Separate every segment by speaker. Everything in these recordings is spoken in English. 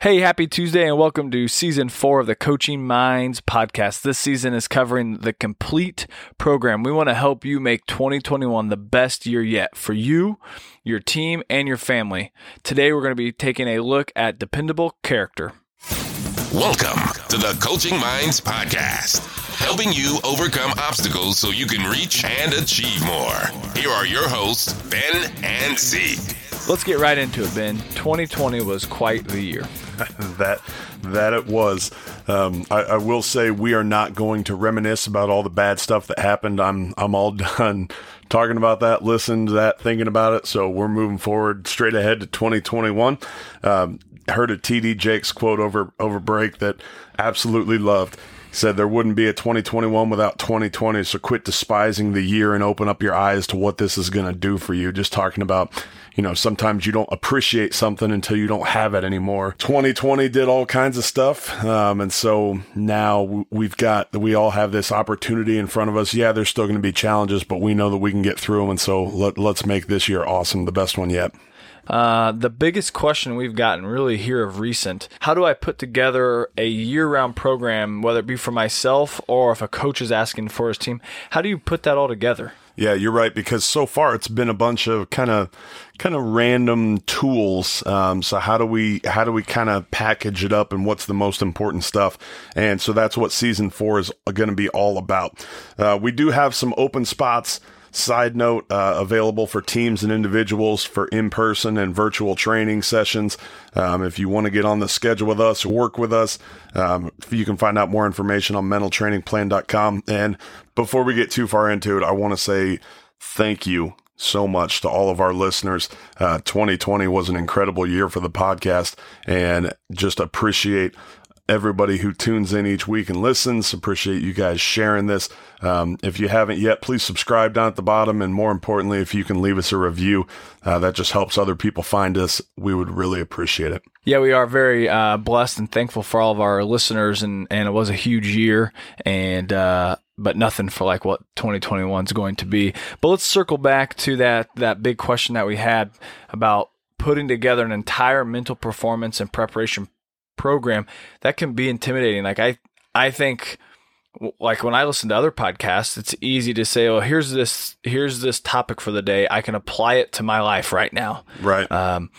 Speaker 1: Hey, happy Tuesday, and welcome to season four of the Coaching Minds podcast. This season is covering the complete program. We want to help you make 2021 the best year yet for you, your team, and your family. Today, we're going to be taking a look at dependable character.
Speaker 2: Welcome to the Coaching Minds podcast, helping you overcome obstacles so you can reach and achieve more. Here are your hosts, Ben and Zeke.
Speaker 1: Let's get right into it, Ben. 2020 was quite the year.
Speaker 3: that that it was. Um, I, I, will say we are not going to reminisce about all the bad stuff that happened. I'm I'm all done talking about that, listening to that, thinking about it. So we're moving forward straight ahead to 2021. Um, heard a TD Jakes quote over over break that absolutely loved. Said there wouldn't be a 2021 without 2020. So quit despising the year and open up your eyes to what this is going to do for you. Just talking about you know, sometimes you don't appreciate something until you don't have it anymore. 2020 did all kinds of stuff. Um, and so now we've got, we all have this opportunity in front of us. Yeah, there's still going to be challenges, but we know that we can get through them. And so let, let's make this year awesome, the best one yet.
Speaker 1: Uh, the biggest question we've gotten really here of recent how do I put together a year round program, whether it be for myself or if a coach is asking for his team? How do you put that all together?
Speaker 3: Yeah, you're right because so far it's been a bunch of kind of kind of random tools. Um, so how do we how do we kind of package it up and what's the most important stuff? And so that's what season four is going to be all about. Uh, we do have some open spots. Side note, uh, available for teams and individuals for in person and virtual training sessions. Um, if you want to get on the schedule with us work with us, um, you can find out more information on mentaltrainingplan.com. And before we get too far into it, I want to say thank you so much to all of our listeners. Uh, 2020 was an incredible year for the podcast and just appreciate everybody who tunes in each week and listens. Appreciate you guys sharing this. Um, if you haven't yet, please subscribe down at the bottom. And more importantly, if you can leave us a review, uh, that just helps other people find us. We would really appreciate it.
Speaker 1: Yeah, we are very uh, blessed and thankful for all of our listeners. And, and it was a huge year. And, uh, but nothing for like what 2021 is going to be. But let's circle back to that that big question that we had about putting together an entire mental performance and preparation program that can be intimidating. Like I, I think like when I listen to other podcasts, it's easy to say, "Oh, here's this here's this topic for the day. I can apply it to my life right now."
Speaker 3: Right.
Speaker 1: Um,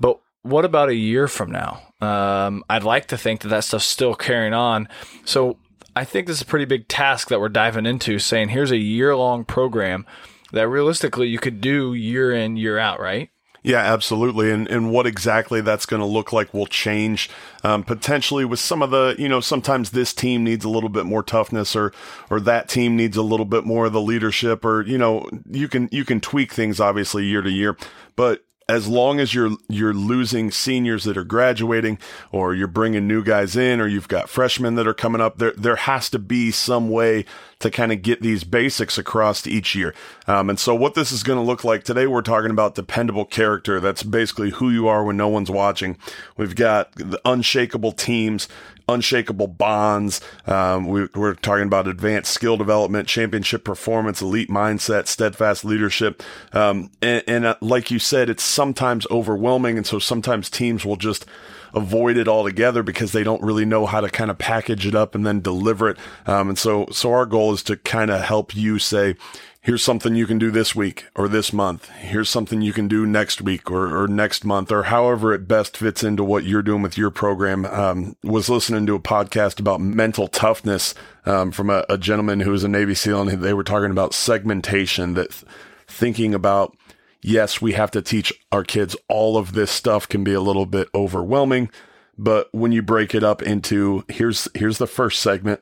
Speaker 1: but what about a year from now? Um, I'd like to think that that stuff's still carrying on. So I think this is a pretty big task that we're diving into. Saying here's a year long program that realistically you could do year in year out, right?
Speaker 3: Yeah, absolutely. And and what exactly that's going to look like will change um, potentially with some of the you know sometimes this team needs a little bit more toughness or or that team needs a little bit more of the leadership or you know you can you can tweak things obviously year to year, but as long as you're you're losing seniors that are graduating or you're bringing new guys in or you've got freshmen that are coming up there there has to be some way to kind of get these basics across to each year um, and so what this is going to look like today we're talking about dependable character that's basically who you are when no one's watching we've got the unshakable teams unshakable bonds. Um, we, are talking about advanced skill development, championship performance, elite mindset, steadfast leadership. Um, and, and uh, like you said, it's sometimes overwhelming. And so sometimes teams will just avoid it altogether because they don't really know how to kind of package it up and then deliver it. Um, and so, so our goal is to kind of help you say, here's something you can do this week or this month. Here's something you can do next week or, or next month or however it best fits into what you're doing with your program. Um, was listening to a podcast about mental toughness um, from a, a, gentleman who was a Navy SEAL, and they were talking about segmentation. That th- thinking about yes, we have to teach our kids all of this stuff can be a little bit overwhelming, but when you break it up into here's here's the first segment,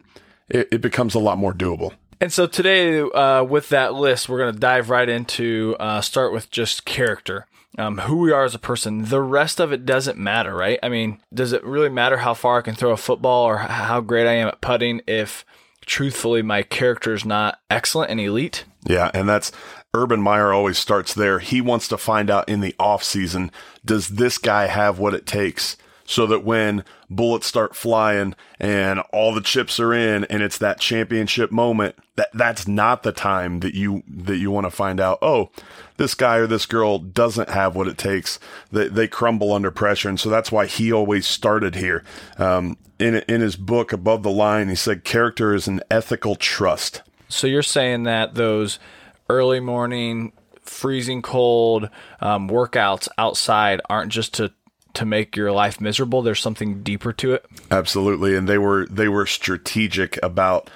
Speaker 3: it, it becomes a lot more doable.
Speaker 1: And so today, uh, with that list, we're going to dive right into uh, start with just character, um, who we are as a person. The rest of it doesn't matter, right? I mean, does it really matter how far I can throw a football or how great I am at putting if, truthfully, my character is not excellent and elite?
Speaker 3: Yeah, and that's Urban Meyer always starts there. He wants to find out in the off season, does this guy have what it takes so that when bullets start flying and all the chips are in and it's that championship moment that that's not the time that you that you want to find out oh this guy or this girl doesn't have what it takes. They, they crumble under pressure. And so that's why he always started here. Um, in in his book above the line he said character is an ethical trust.
Speaker 1: So you're saying that those early morning freezing cold um, workouts outside aren't just to to make your life miserable. There's something deeper to it.
Speaker 3: Absolutely, and they were they were strategic about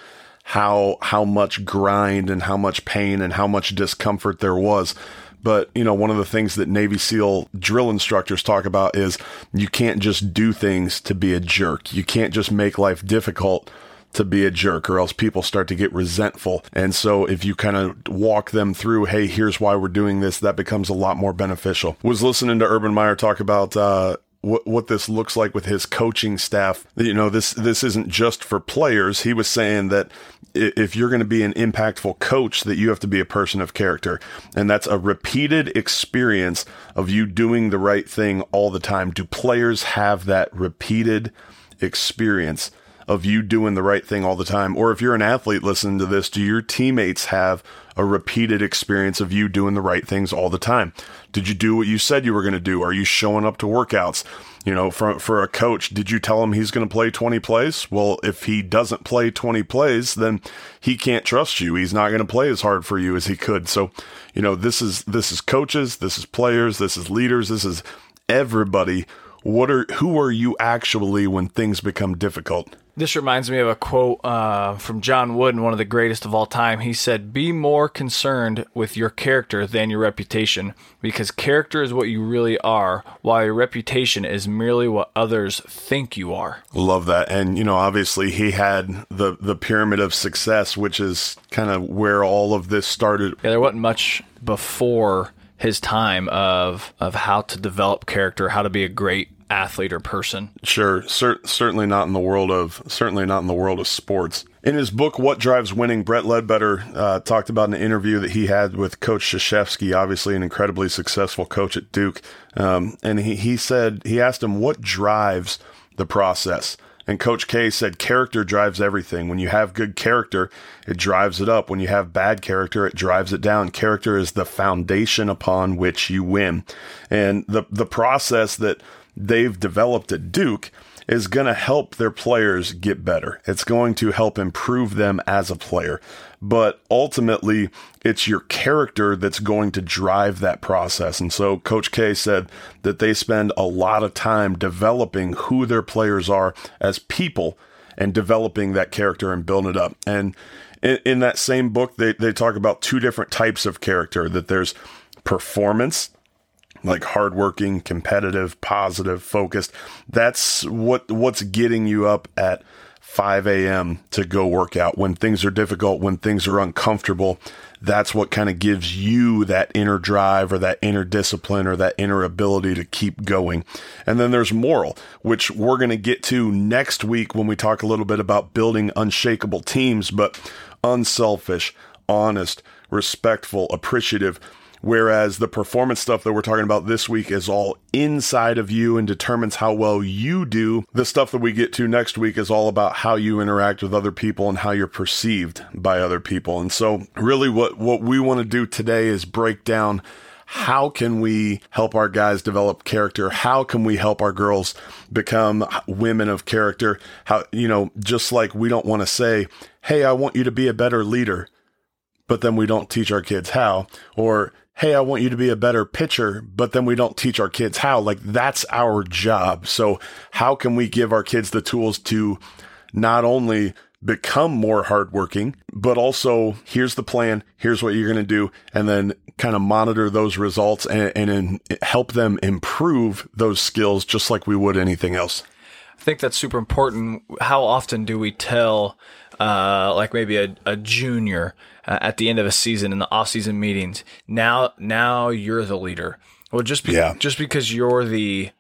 Speaker 3: how how much grind and how much pain and how much discomfort there was. But you know, one of the things that Navy SEAL drill instructors talk about is you can't just do things to be a jerk. You can't just make life difficult to be a jerk or else people start to get resentful. And so if you kind of walk them through, hey, here's why we're doing this, that becomes a lot more beneficial. Was listening to Urban Meyer talk about, uh, what, what this looks like with his coaching staff. You know, this this isn't just for players. He was saying that if you're going to be an impactful coach, that you have to be a person of character, and that's a repeated experience of you doing the right thing all the time. Do players have that repeated experience? Of you doing the right thing all the time? Or if you're an athlete listening to this, do your teammates have a repeated experience of you doing the right things all the time? Did you do what you said you were going to do? Are you showing up to workouts? You know, for, for a coach, did you tell him he's going to play 20 plays? Well, if he doesn't play 20 plays, then he can't trust you. He's not going to play as hard for you as he could. So, you know, this is, this is coaches, this is players, this is leaders, this is everybody. What are, who are you actually when things become difficult?
Speaker 1: This reminds me of a quote uh, from John Wooden, one of the greatest of all time. He said, Be more concerned with your character than your reputation, because character is what you really are, while your reputation is merely what others think you are.
Speaker 3: Love that. And, you know, obviously he had the, the pyramid of success, which is kind of where all of this started.
Speaker 1: Yeah, there wasn't much before his time of of how to develop character, how to be a great athlete or person.
Speaker 3: Sure, cer- certainly not in the world of certainly not in the world of sports. In his book "What Drives Winning," Brett Ledbetter uh, talked about an interview that he had with Coach Krzyzewski, obviously an incredibly successful coach at Duke, um, and he he said he asked him what drives the process. And Coach K said character drives everything. When you have good character, it drives it up. When you have bad character, it drives it down. Character is the foundation upon which you win. And the the process that they've developed at Duke is going to help their players get better. It's going to help improve them as a player. But ultimately, it's your character that's going to drive that process. And so Coach K said that they spend a lot of time developing who their players are as people and developing that character and building it up. And in, in that same book, they, they talk about two different types of character that there's performance like hardworking, competitive, positive, focused. That's what what's getting you up at 5 a.m. to go work out when things are difficult, when things are uncomfortable. That's what kind of gives you that inner drive or that inner discipline or that inner ability to keep going. And then there's moral, which we're going to get to next week when we talk a little bit about building unshakable teams, but unselfish, honest, respectful, appreciative Whereas the performance stuff that we're talking about this week is all inside of you and determines how well you do. The stuff that we get to next week is all about how you interact with other people and how you're perceived by other people. And so really what, what we want to do today is break down how can we help our guys develop character? How can we help our girls become women of character? How, you know, just like we don't want to say, Hey, I want you to be a better leader, but then we don't teach our kids how, or hey, I want you to be a better pitcher, but then we don't teach our kids how. Like that's our job. So how can we give our kids the tools to not only become more hardworking, but also here's the plan, here's what you're going to do, and then kind of monitor those results and, and in, help them improve those skills just like we would anything else.
Speaker 1: I think that's super important. How often do we tell, uh, like maybe a, a junior, uh, at the end of a season in the off-season meetings. Now, now you're the leader. Well, just be, yeah. just because you're the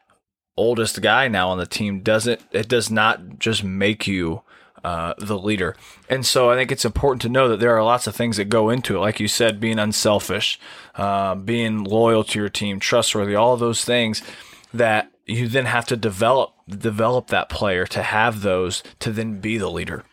Speaker 1: oldest guy now on the team doesn't it does not just make you uh, the leader. And so I think it's important to know that there are lots of things that go into it. Like you said, being unselfish, uh, being loyal to your team, trustworthy, all of those things that you then have to develop develop that player to have those to then be the leader.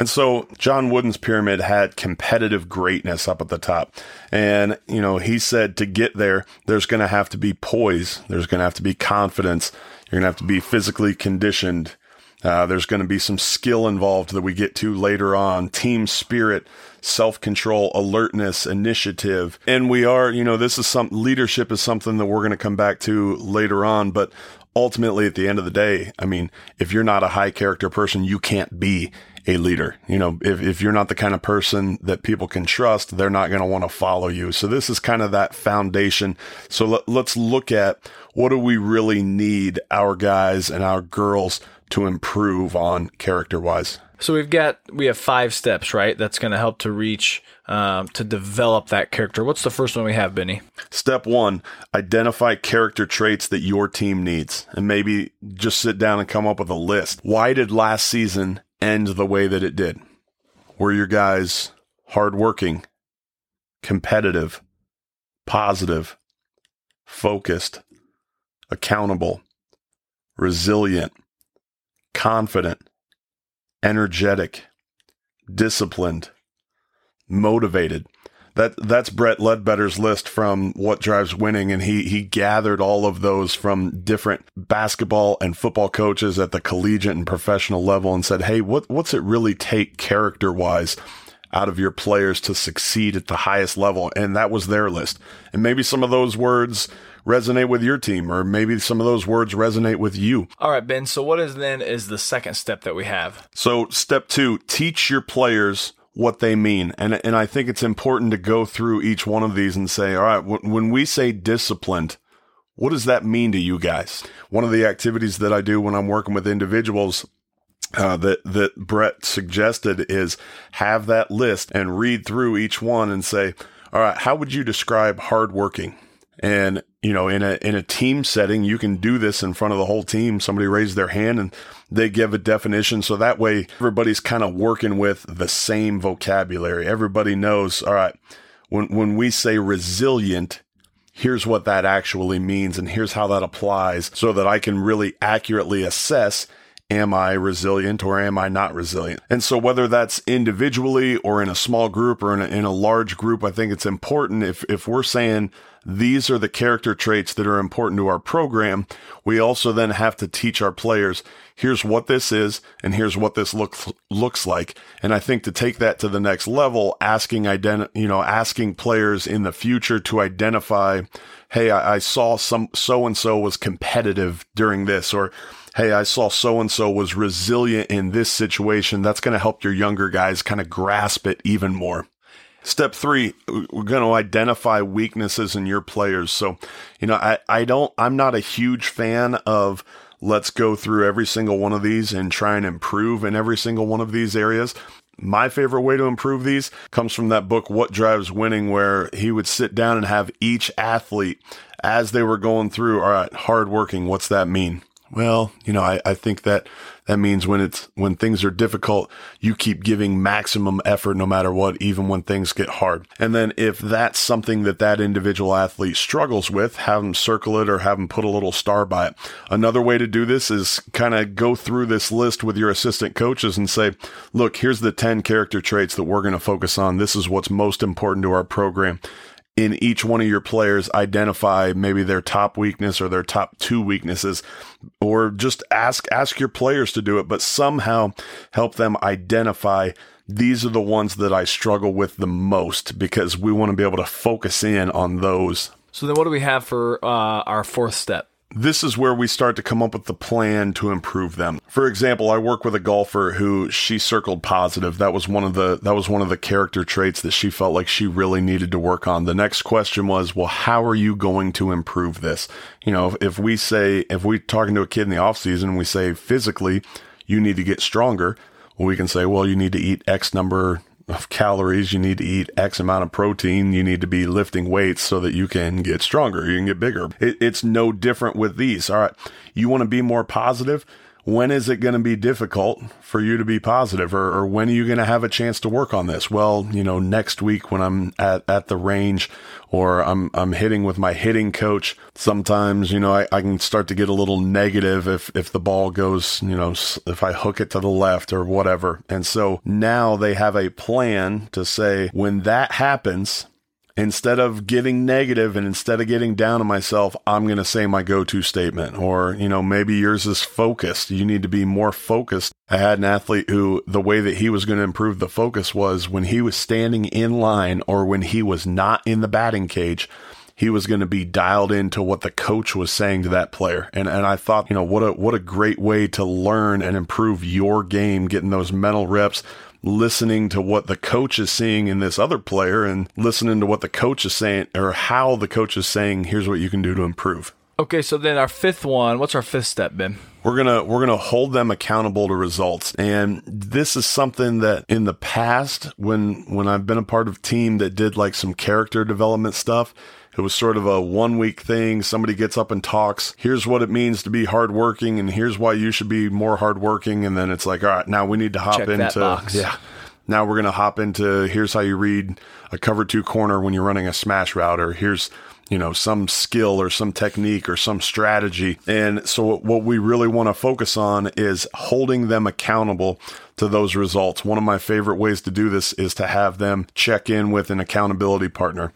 Speaker 3: And so John Wooden's pyramid had competitive greatness up at the top. And, you know, he said to get there, there's going to have to be poise. There's going to have to be confidence. You're going to have to be physically conditioned. Uh, there's going to be some skill involved that we get to later on, team spirit, self control, alertness, initiative. And we are, you know, this is some leadership is something that we're going to come back to later on. But ultimately, at the end of the day, I mean, if you're not a high character person, you can't be a leader. You know, if, if you're not the kind of person that people can trust, they're not going to want to follow you. So this is kind of that foundation. So let, let's look at what do we really need our guys and our girls to improve on character wise.
Speaker 1: So we've got we have five steps, right? That's going to help to reach um, to develop that character. What's the first one we have, Benny?
Speaker 3: Step one: identify character traits that your team needs, and maybe just sit down and come up with a list. Why did last season end the way that it did? Were your guys hardworking, competitive, positive, focused, accountable, resilient, confident, energetic, disciplined, motivated? That that's Brett Ledbetter's list from What Drives Winning, and he he gathered all of those from different basketball and football coaches at the collegiate and professional level, and said, "Hey, what what's it really take character wise?" out of your players to succeed at the highest level. And that was their list. And maybe some of those words resonate with your team, or maybe some of those words resonate with you.
Speaker 1: All right, Ben. So, what is then is the second step that we have?
Speaker 3: So, step two teach your players what they mean. And, and I think it's important to go through each one of these and say, all right, when we say disciplined, what does that mean to you guys? One of the activities that I do when I'm working with individuals uh, that that Brett suggested is have that list and read through each one and say, all right, how would you describe hardworking? And you know, in a in a team setting, you can do this in front of the whole team. Somebody raised their hand and they give a definition, so that way everybody's kind of working with the same vocabulary. Everybody knows. All right, when when we say resilient, here's what that actually means, and here's how that applies, so that I can really accurately assess am I resilient or am I not resilient? And so whether that's individually or in a small group or in a, in a large group, I think it's important if, if we're saying these are the character traits that are important to our program, we also then have to teach our players, here's what this is and here's what this looks, looks like. And I think to take that to the next level, asking identi- you know, asking players in the future to identify, Hey, I, I saw some so and so was competitive during this or hey, I saw so and so was resilient in this situation. That's going to help your younger guys kind of grasp it even more. Step three, we're going to identify weaknesses in your players. So, you know, I, I don't, I'm not a huge fan of let's go through every single one of these and try and improve in every single one of these areas. My favorite way to improve these comes from that book, What Drives Winning, where he would sit down and have each athlete as they were going through, all right, hardworking, what's that mean? Well, you know, I, I think that that means when it's, when things are difficult, you keep giving maximum effort no matter what, even when things get hard. And then if that's something that that individual athlete struggles with, have them circle it or have them put a little star by it. Another way to do this is kind of go through this list with your assistant coaches and say, look, here's the 10 character traits that we're going to focus on. This is what's most important to our program in each one of your players identify maybe their top weakness or their top two weaknesses or just ask ask your players to do it but somehow help them identify these are the ones that I struggle with the most because we want to be able to focus in on those.
Speaker 1: So then what do we have for uh, our fourth step?
Speaker 3: This is where we start to come up with the plan to improve them. For example, I work with a golfer who she circled positive. That was one of the that was one of the character traits that she felt like she really needed to work on. The next question was, well, how are you going to improve this? You know, if, we say if we talking to a kid in the off season we say physically, you need to get stronger, well, we can say, well, you need to eat X number of calories. You need to eat X amount of protein. You need to be lifting weights so that you can get stronger. You can get bigger. It, it's no different with these. All right. You want to be more positive? When is it going to be difficult for you to be positive or, or when are you going to have a chance to work on this? Well, you know, next week when I'm at, at the range or I'm, I'm hitting with my hitting coach, sometimes, you know, I, I can start to get a little negative if, if the ball goes, you know, if I hook it to the left or whatever. And so now they have a plan to say when that happens, instead of getting negative and instead of getting down on myself, I'm going to say my go to statement. Or, you know, maybe yours is focused. You need to be more focused. I had an athlete who the way that he was going to improve the focus was when he was standing in line or when he was not in the batting cage. He was going to be dialed into what the coach was saying to that player. And and I thought, you know, what a what a great way to learn and improve your game, getting those mental reps, listening to what the coach is seeing in this other player and listening to what the coach is saying or how the coach is saying, here's what you can do to improve.
Speaker 1: Okay, so then our fifth one, what's our fifth step, Ben?
Speaker 3: We're gonna we're gonna hold them accountable to results, and this is something that in the past, when when I've been a part of team that did like some character development stuff, it was sort of a one week thing. Somebody gets up and talks. Here's what it means to be hardworking, and here's why you should be more hardworking. And then it's like, all right, now we need to hop
Speaker 1: Check
Speaker 3: into yeah. Now we're gonna hop into here's how you read a cover two corner when you're running a smash route, or here's you know some skill or some technique or some strategy. And so what we really want to focus on is holding them accountable to those results. One of my favorite ways to do this is to have them check in with an accountability partner.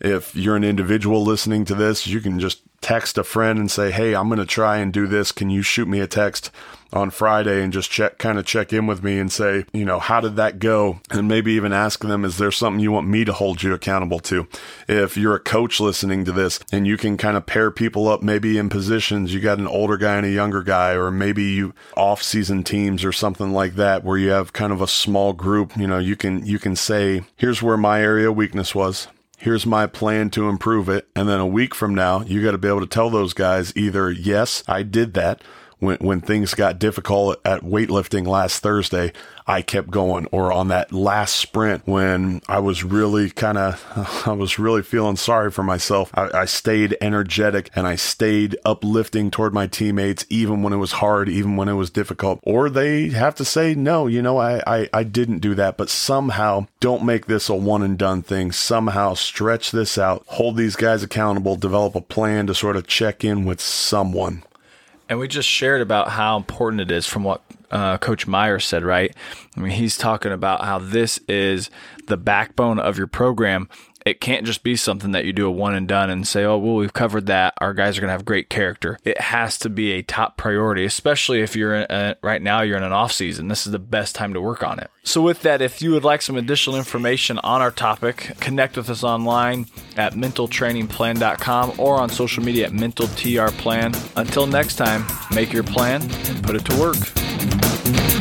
Speaker 3: If you're an individual listening to this, you can just text a friend and say, Hey, I'm going to try and do this. Can you shoot me a text on Friday and just check, kind of check in with me and say, you know, how did that go? And maybe even ask them, is there something you want me to hold you accountable to? If you're a coach listening to this and you can kind of pair people up, maybe in positions, you got an older guy and a younger guy, or maybe you off season teams or something like that, where you have kind of a small group, you know, you can, you can say, here's where my area of weakness was here's my plan to improve it. And then a week from now, you got to be able to tell those guys either, yes, I did that. When, when things got difficult at weightlifting last Thursday, I kept going. Or on that last sprint when I was really kind of, I was really feeling sorry for myself. I, I stayed energetic and I stayed uplifting toward my teammates, even when it was hard, even when it was difficult. Or they have to say, no, you know, I, I, I didn't do that, but somehow don't make this a one and done thing. Somehow stretch this out, hold these guys accountable, develop a plan to sort of check in with someone.
Speaker 1: And we just shared about how important it is from what uh, Coach Meyer said, right? I mean, he's talking about how this is the backbone of your program it can't just be something that you do a one and done and say, oh, well, we've covered that. Our guys are going to have great character. It has to be a top priority, especially if you're in, uh, right now, you're in an off season. This is the best time to work on it. So, with that, if you would like some additional information on our topic, connect with us online at mentaltrainingplan.com or on social media at mentaltrplan. Until next time, make your plan and put it to work.